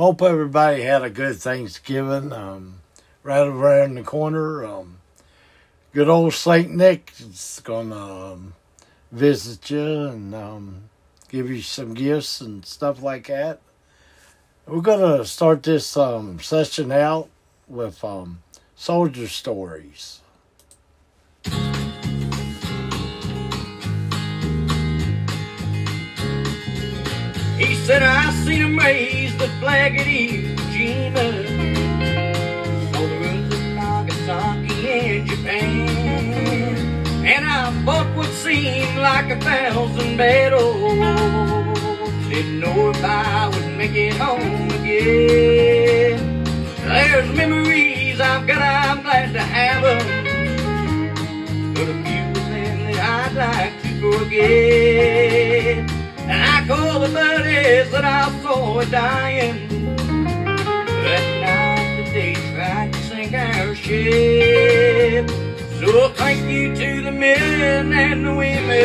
hope everybody had a good Thanksgiving. Um, right around the corner, um, good old Saint Nick is gonna um, visit you and um, give you some gifts and stuff like that. We're gonna start this um, session out with um, soldier stories. Said, I seen raise the flag at Iwo. Saw the ruins of Nagasaki and Japan. And I fought what seemed like a thousand battles. Didn't know if I would make it home again. There's memories I've got, I'm glad to have them. But a few of them that I'd like to forget. And I the buddies that I saw dying. That night that they tried to sink our ship. So thank you to the men and the women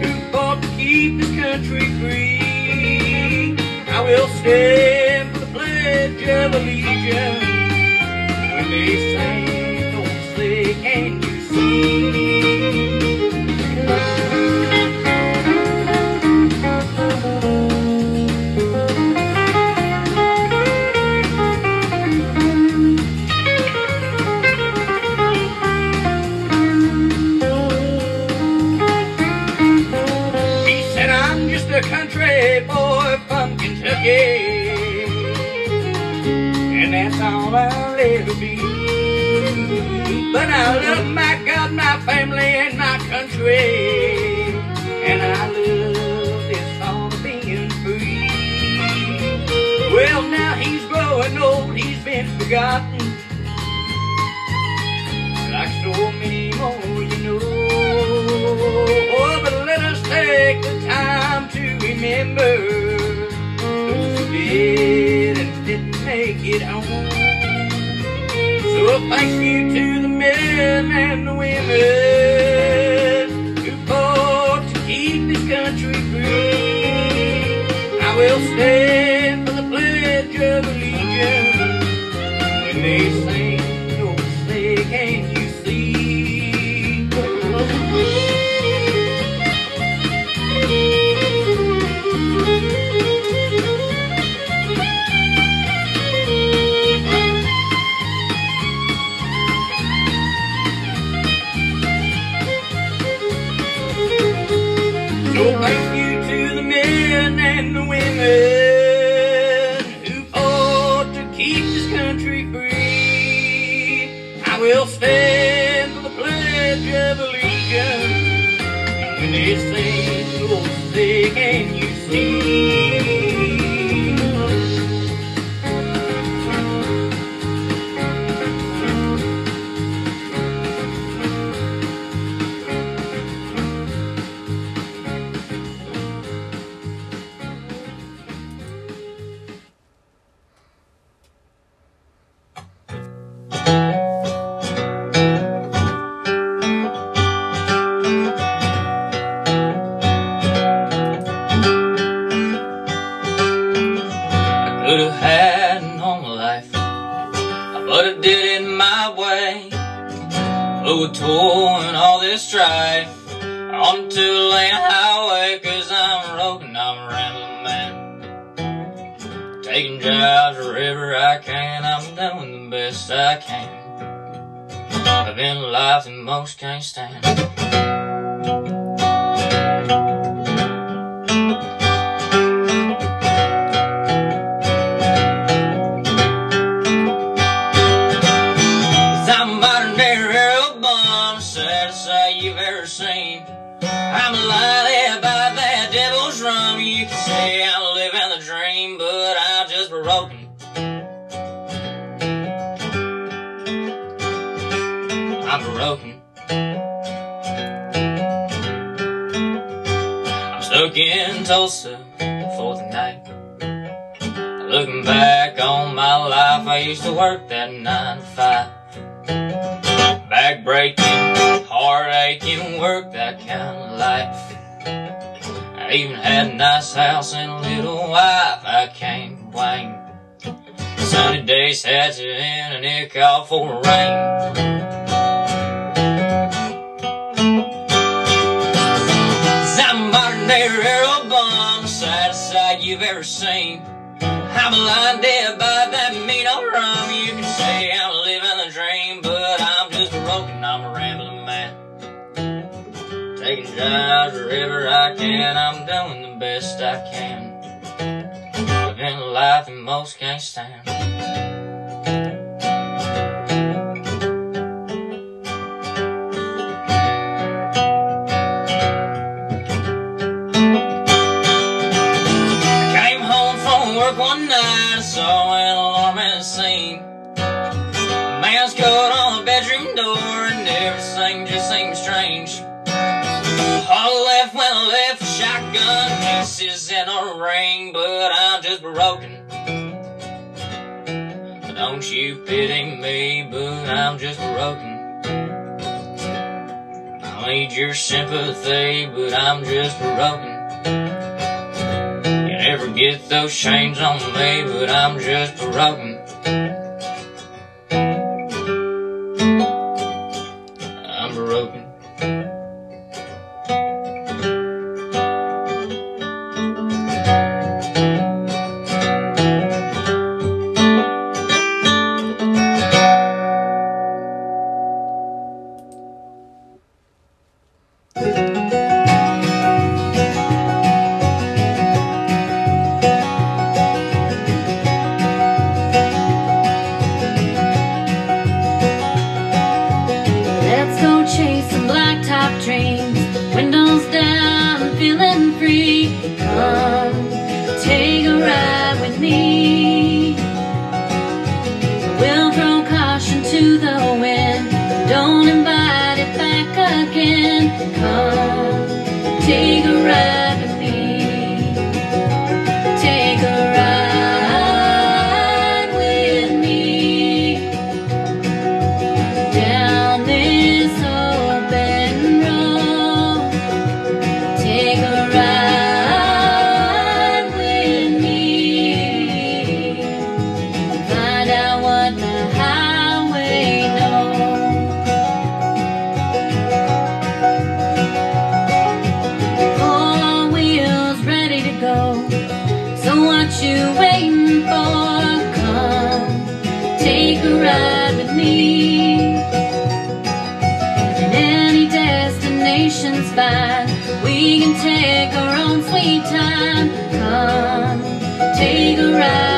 who fought to keep this country free. I will stand for the Pledge of Allegiance when they say, don't say, can you see? All I'll. But I love my God, my family, and my country. And I love this song of being free. Well, now he's growing old, he's been forgotten. Like so many more, you know. Oh, but let us take the time to remember those who did and didn't make it home. Thank you to the men and the women who fought to keep this country free. I will stand for the Pledge of Allegiance when they sing, thank you to the men and the women who fought to keep this country free. I will stand for the Pledge of Allegiance. When they say, oh, say, can you see? Taking jobs wherever I can, I'm doing the best I can. Living a life that most can't stand. Tulsa for the night. Looking back on my life, I used to work that nine to five. Back breaking, heart aching, work that kind of life. I even had a nice house and a little wife, I can't complain. Sunny days had to end and it called for rain. Ever seen. I'm a lying dead by that mean old rum. You can say I'm living the dream, but I'm just a broken, I'm a rambling man. Taking jobs wherever I can, I'm doing the best I can. Living a life that most can't stand. An alarming scene. Man's coat on the bedroom door, and everything just seemed strange. All left when I left, a shotgun pieces and a ring, but I'm just broken. Don't you pity me, but I'm just broken. I need your sympathy, but I'm just broken. Never get those chains on me, but I'm just broken. I'm destination's fine. We can take our own sweet time. Come, take a ride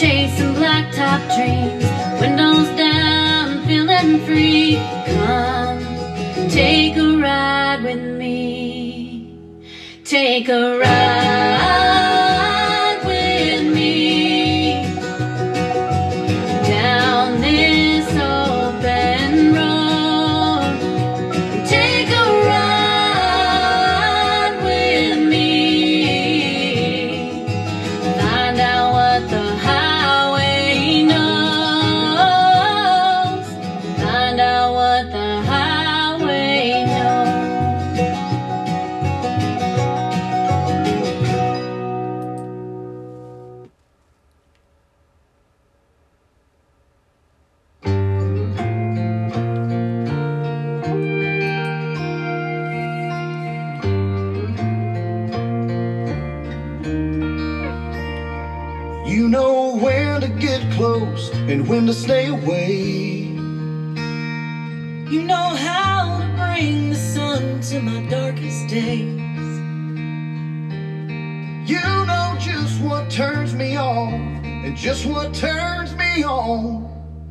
chasing blacktop dreams. Windows down, feeling free. Come, take a ride with me. Take a ride and when to stay away. You know how to bring the sun to my darkest days. You know just what turns me on and just what turns me on.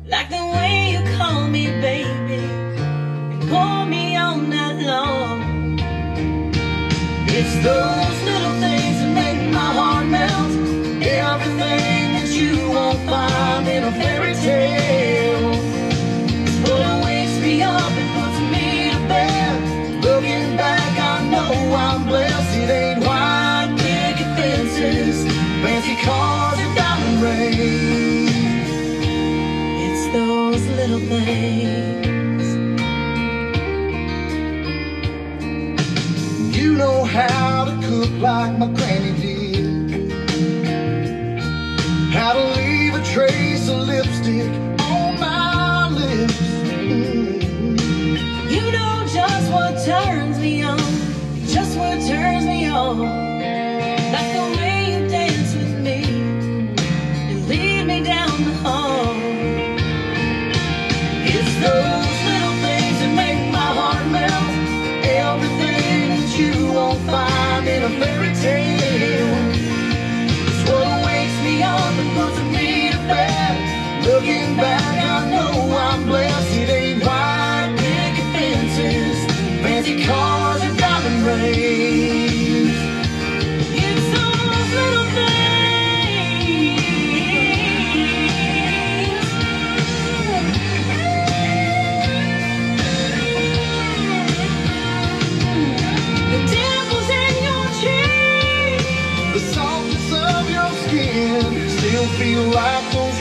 Like the way you call me baby and pour me all night long. It's those little things Everything that you won't find in a fairy tale. Wakes me up and puts me to bed. Looking back, I know I'm blessed. It ain't white picket fences, fancy cars, rings. It's those little things. You know how to cook like my granny To leave a trace of lipstick feel like those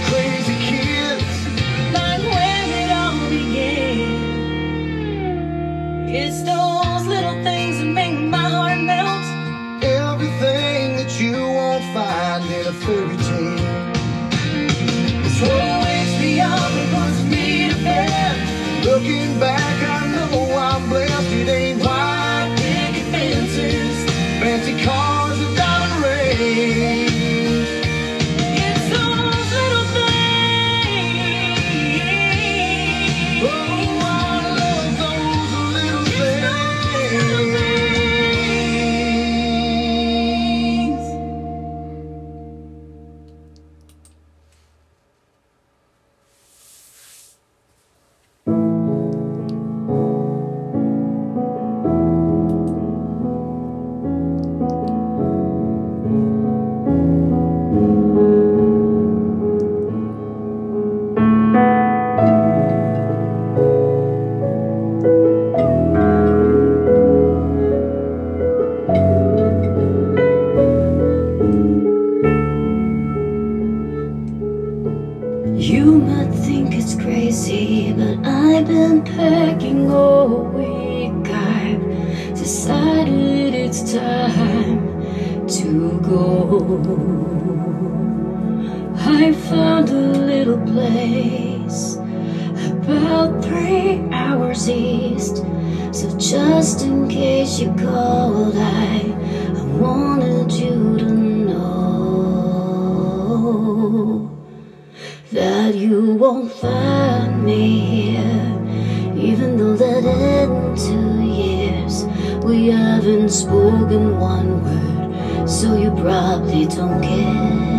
so you probably don't care.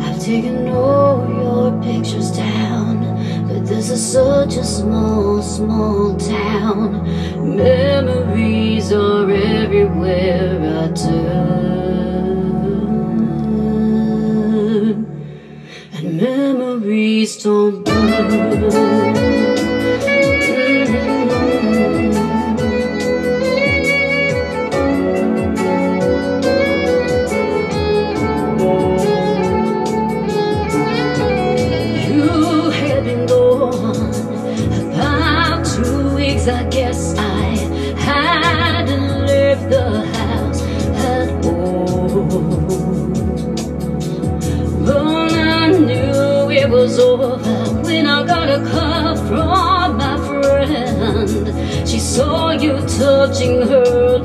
I've taken all your pictures down, but this is such a small, small town. Memories are everywhere I turn and memories don't burn. Was over when I got a call from my friend. She saw you touching her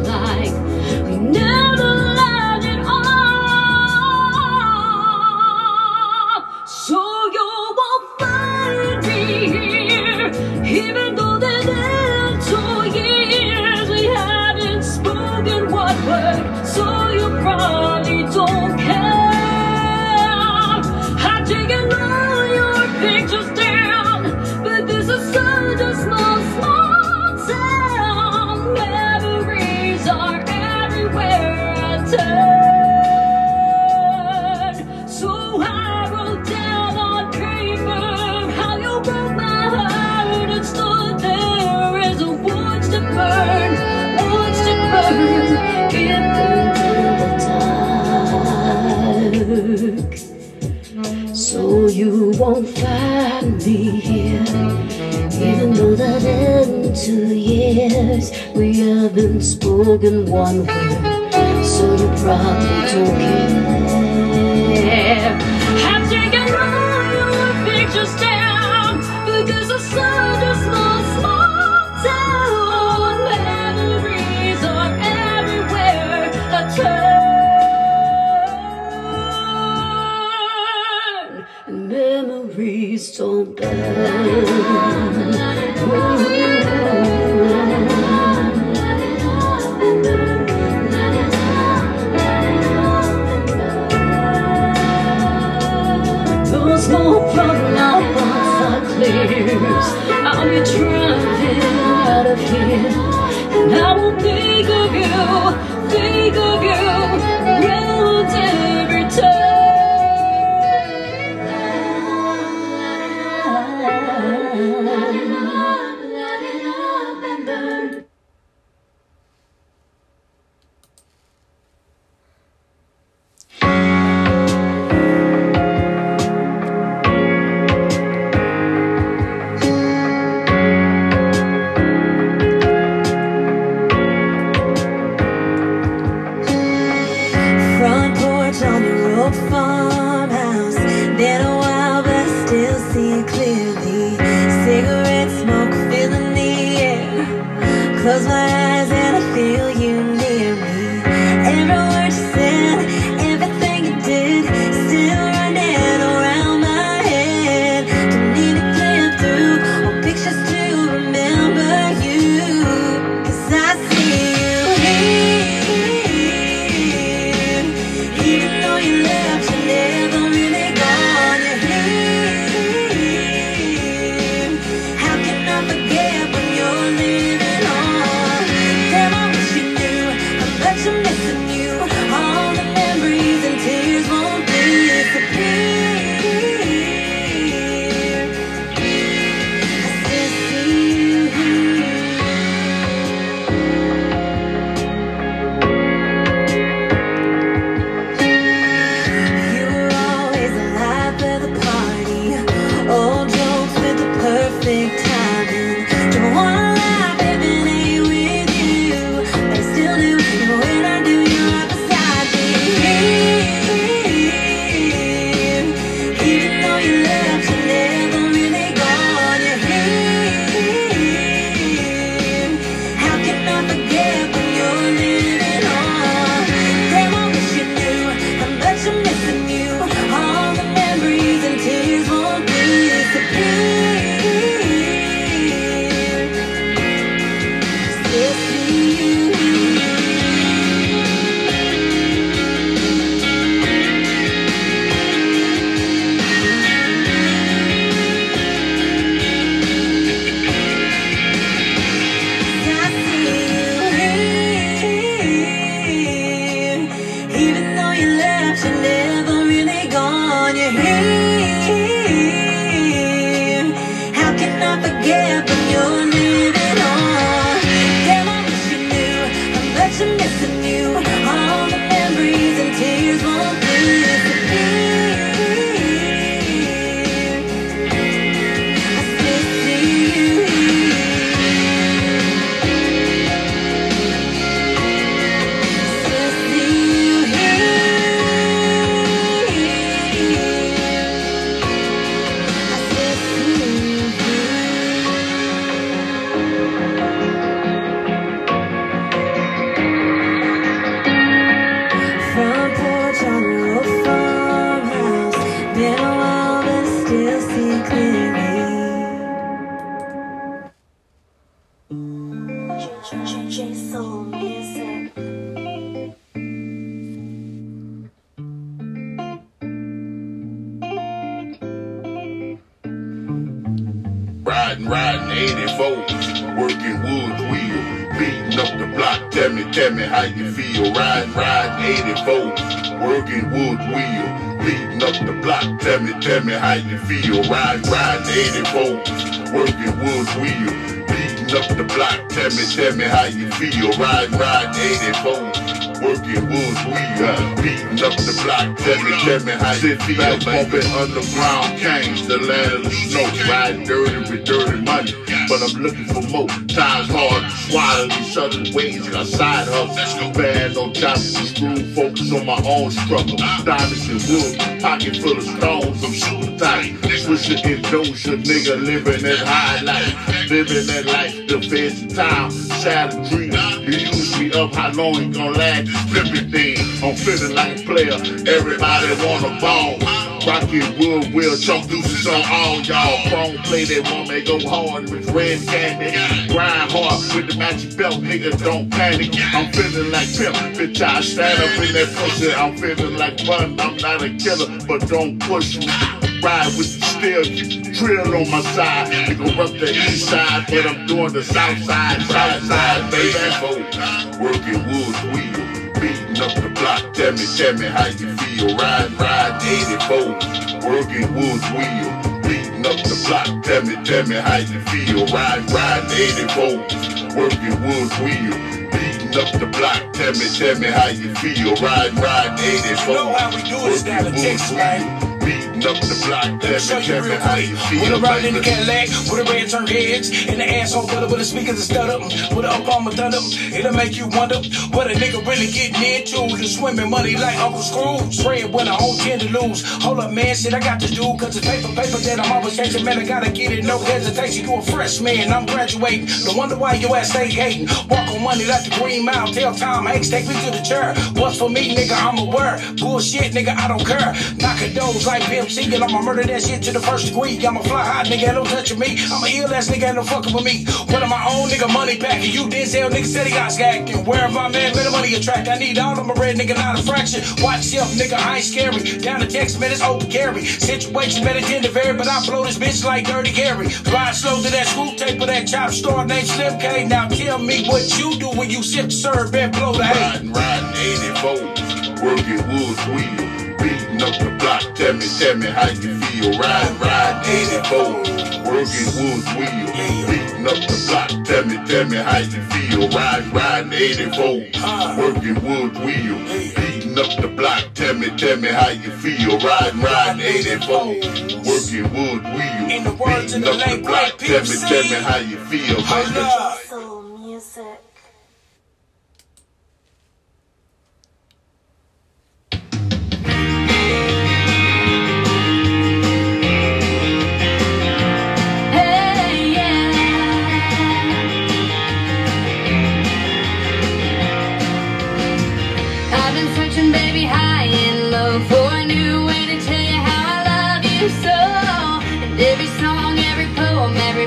haven't spoken one word, so you probably don't care. Have taken all your pictures. I'm trying to get out of here. Tell me, how you feel. Ride, riding 84, working woods wheel, beating up the block. Tell me, tell me how you feel. Ride, riding 84. Working woods, uh, beating up the block. Tell me, tell me how you feel. Bumping underground canes, the land of snow. Riding dirty with dirty money, but I'm looking for more. Times hard, swallow these other ways. Got side hustles, band on top of the screw. Focus on my own struggle. Diamonds and wood, pocket full of stones. I'm super tight. Switching Indonesia, nigga, living that high life. Living that life, the feds in town. Sad dream. You use me up, how long it gonna last? This flipping thing. I'm feeling like a player. Everybody wanna ball. Rocket wood will chunk deuces on all y'all. Chrome play that one may go hard with red candy. Grind hard with the magic belt, nigga, don't panic. I'm feeling like pimp, bitch, I stand up in that pussy. I'm feeling like fun, I'm not a killer, but don't push me. Ride with the steel, drill on my side. Nigga up the east side, but I'm doing the south side, south side, baby. Working wood wheel beating up the block. Tell me, tell me how you feel. Ride, ride, 84. Working woods wheel. Beating up the block. Tell me, tell me how you feel. Ride, ride, 84. Working woods wheel. Beating up the block. Tell me, tell me how you feel. Ride, ride, 84. You know how we do it, style of Texas, man. Beating up the block. Let me show you real quick. you When feel. I'm riding in the baby. Cadillac with a red turn heads and the asshole butter with the speakers and stutter with a up on my thunder. It'll make you wonder what a nigga really getting into. The swimming money like Uncle Scrooge. Spread when I don't tend to lose. Hold up, man, shit, I got to do cause it's paper, paper that I'm always chasing. Man, I gotta get it, no hesitation. You a freshman, I'm graduating. No wonder why your ass stay hating. Walk on money like the Green Mile. Tell Tom Hanks, take me to the chair. What's for me, nigga, I'm aware. Bullshit, nigga, I don't care. Knock a dose like Pimp C, and I'ma murder that shit to the first degree. I'm a fly high, nigga, ain't no touching me. I'm a ill ass nigga, ain't no fucking with me. One of my own nigga, money packing. You Denzel, nigga, said he got acting. Where my man, better money attract. I need all of my red nigga, not a fraction. Watch yourself, nigga, I ain't scary. Down to Texas, man, it's open carry. Situation better tend to vary, but I blow this bitch like Dirty Gary. Ride slow to that screw tape with that chop store named Slim K. Now tell me what you do when you sip, serve, and blow the hay. Riding, riding 84, working woods wheel, beating up the block. Tell me, tell me how you feel. Riding, riding 84, working woods wheel, beating up the block. Tell me, tell me how you feel. Riding, riding 84, working woods wheel, beating up the block. Tell me, tell me how you feel. Riding, riding 84, working woods wheel, In the beating up the block. Tell me, tell me how you feel, baby. Holla.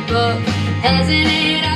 Book, hasn't it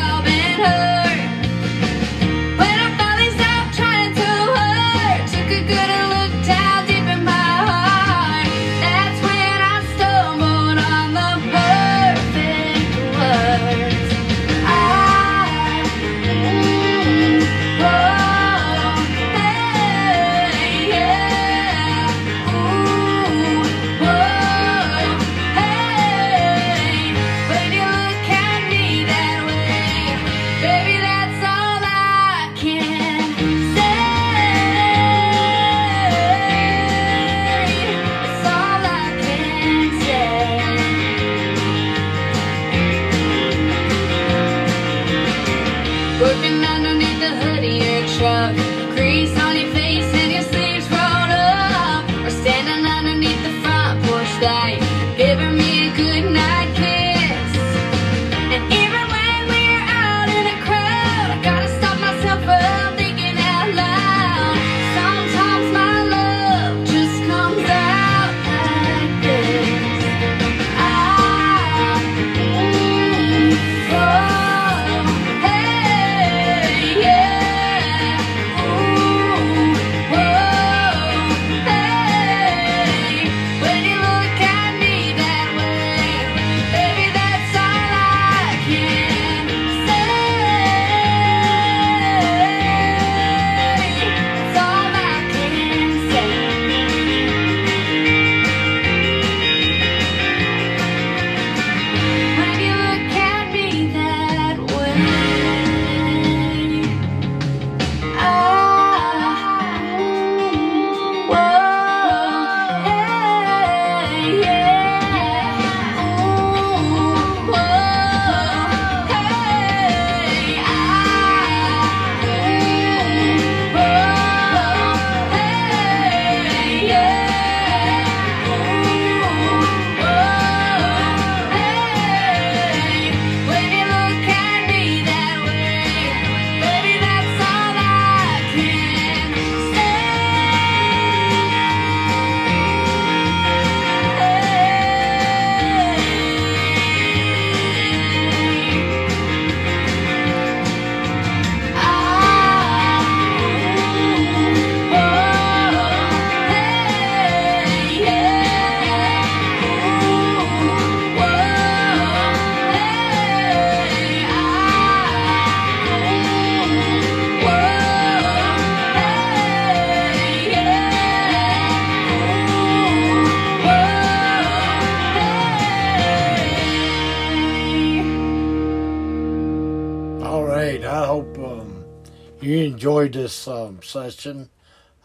you enjoyed this um, session.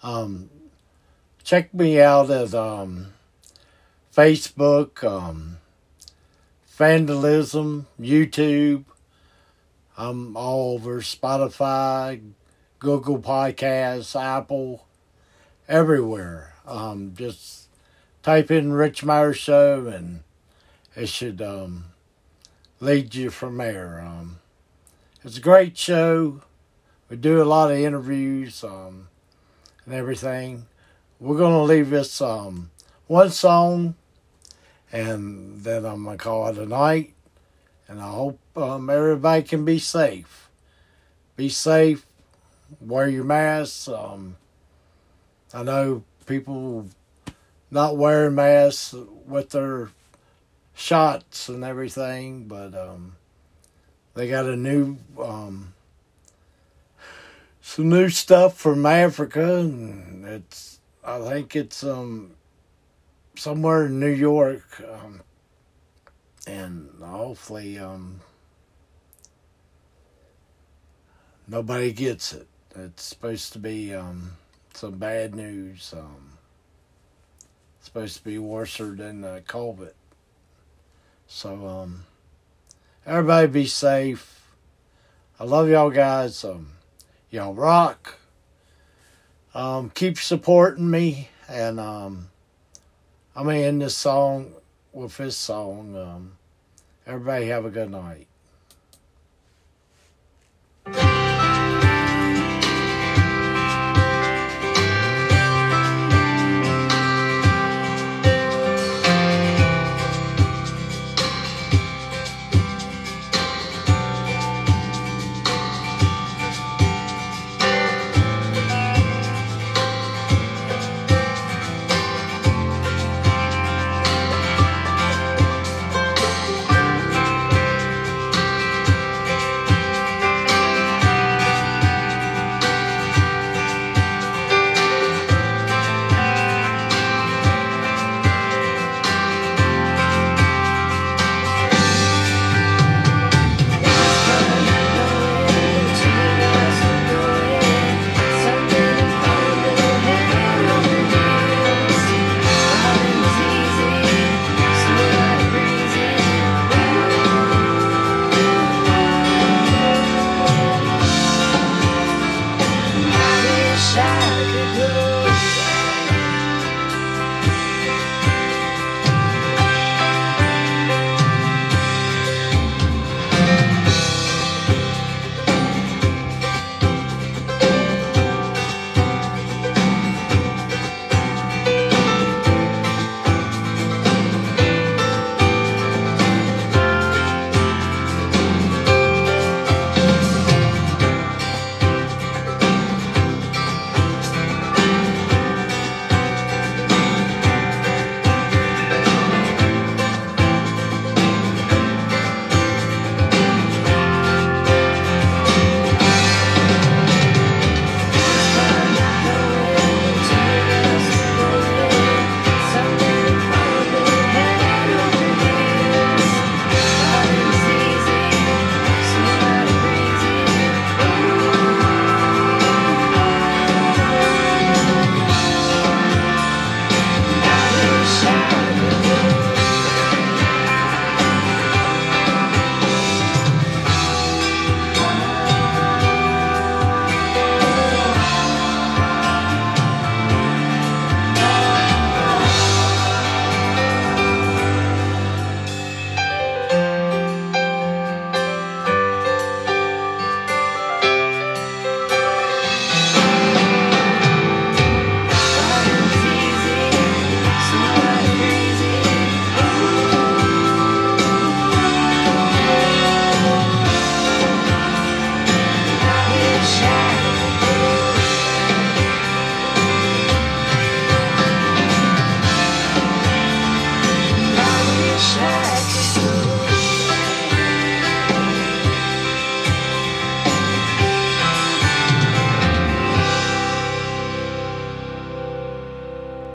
Um, check me out at um, Facebook, um, Vandalism, YouTube. I'm all over Spotify, Google Podcasts, Apple, everywhere. Um, just type in Rich Meyer Show and it should um, lead you from there. Um, it's a great show. We do a lot of interviews um, and everything. We're going to leave this um, one song and then I'm to call it a night. And I hope um, everybody can be safe. Be safe. Wear your masks. Um, I know people not wearing masks with their shots and everything, but um, they got a new um, some new stuff from Africa, and it's I think it's um somewhere in New York, um, and hopefully um nobody gets it. It's supposed to be um some bad news. Um, supposed to be worse than uh, COVID. So um, everybody be safe. I love y'all guys. Um, y'all rock. Um, keep supporting me, and um, I'm gonna end this song with this song. Um, everybody have a good night.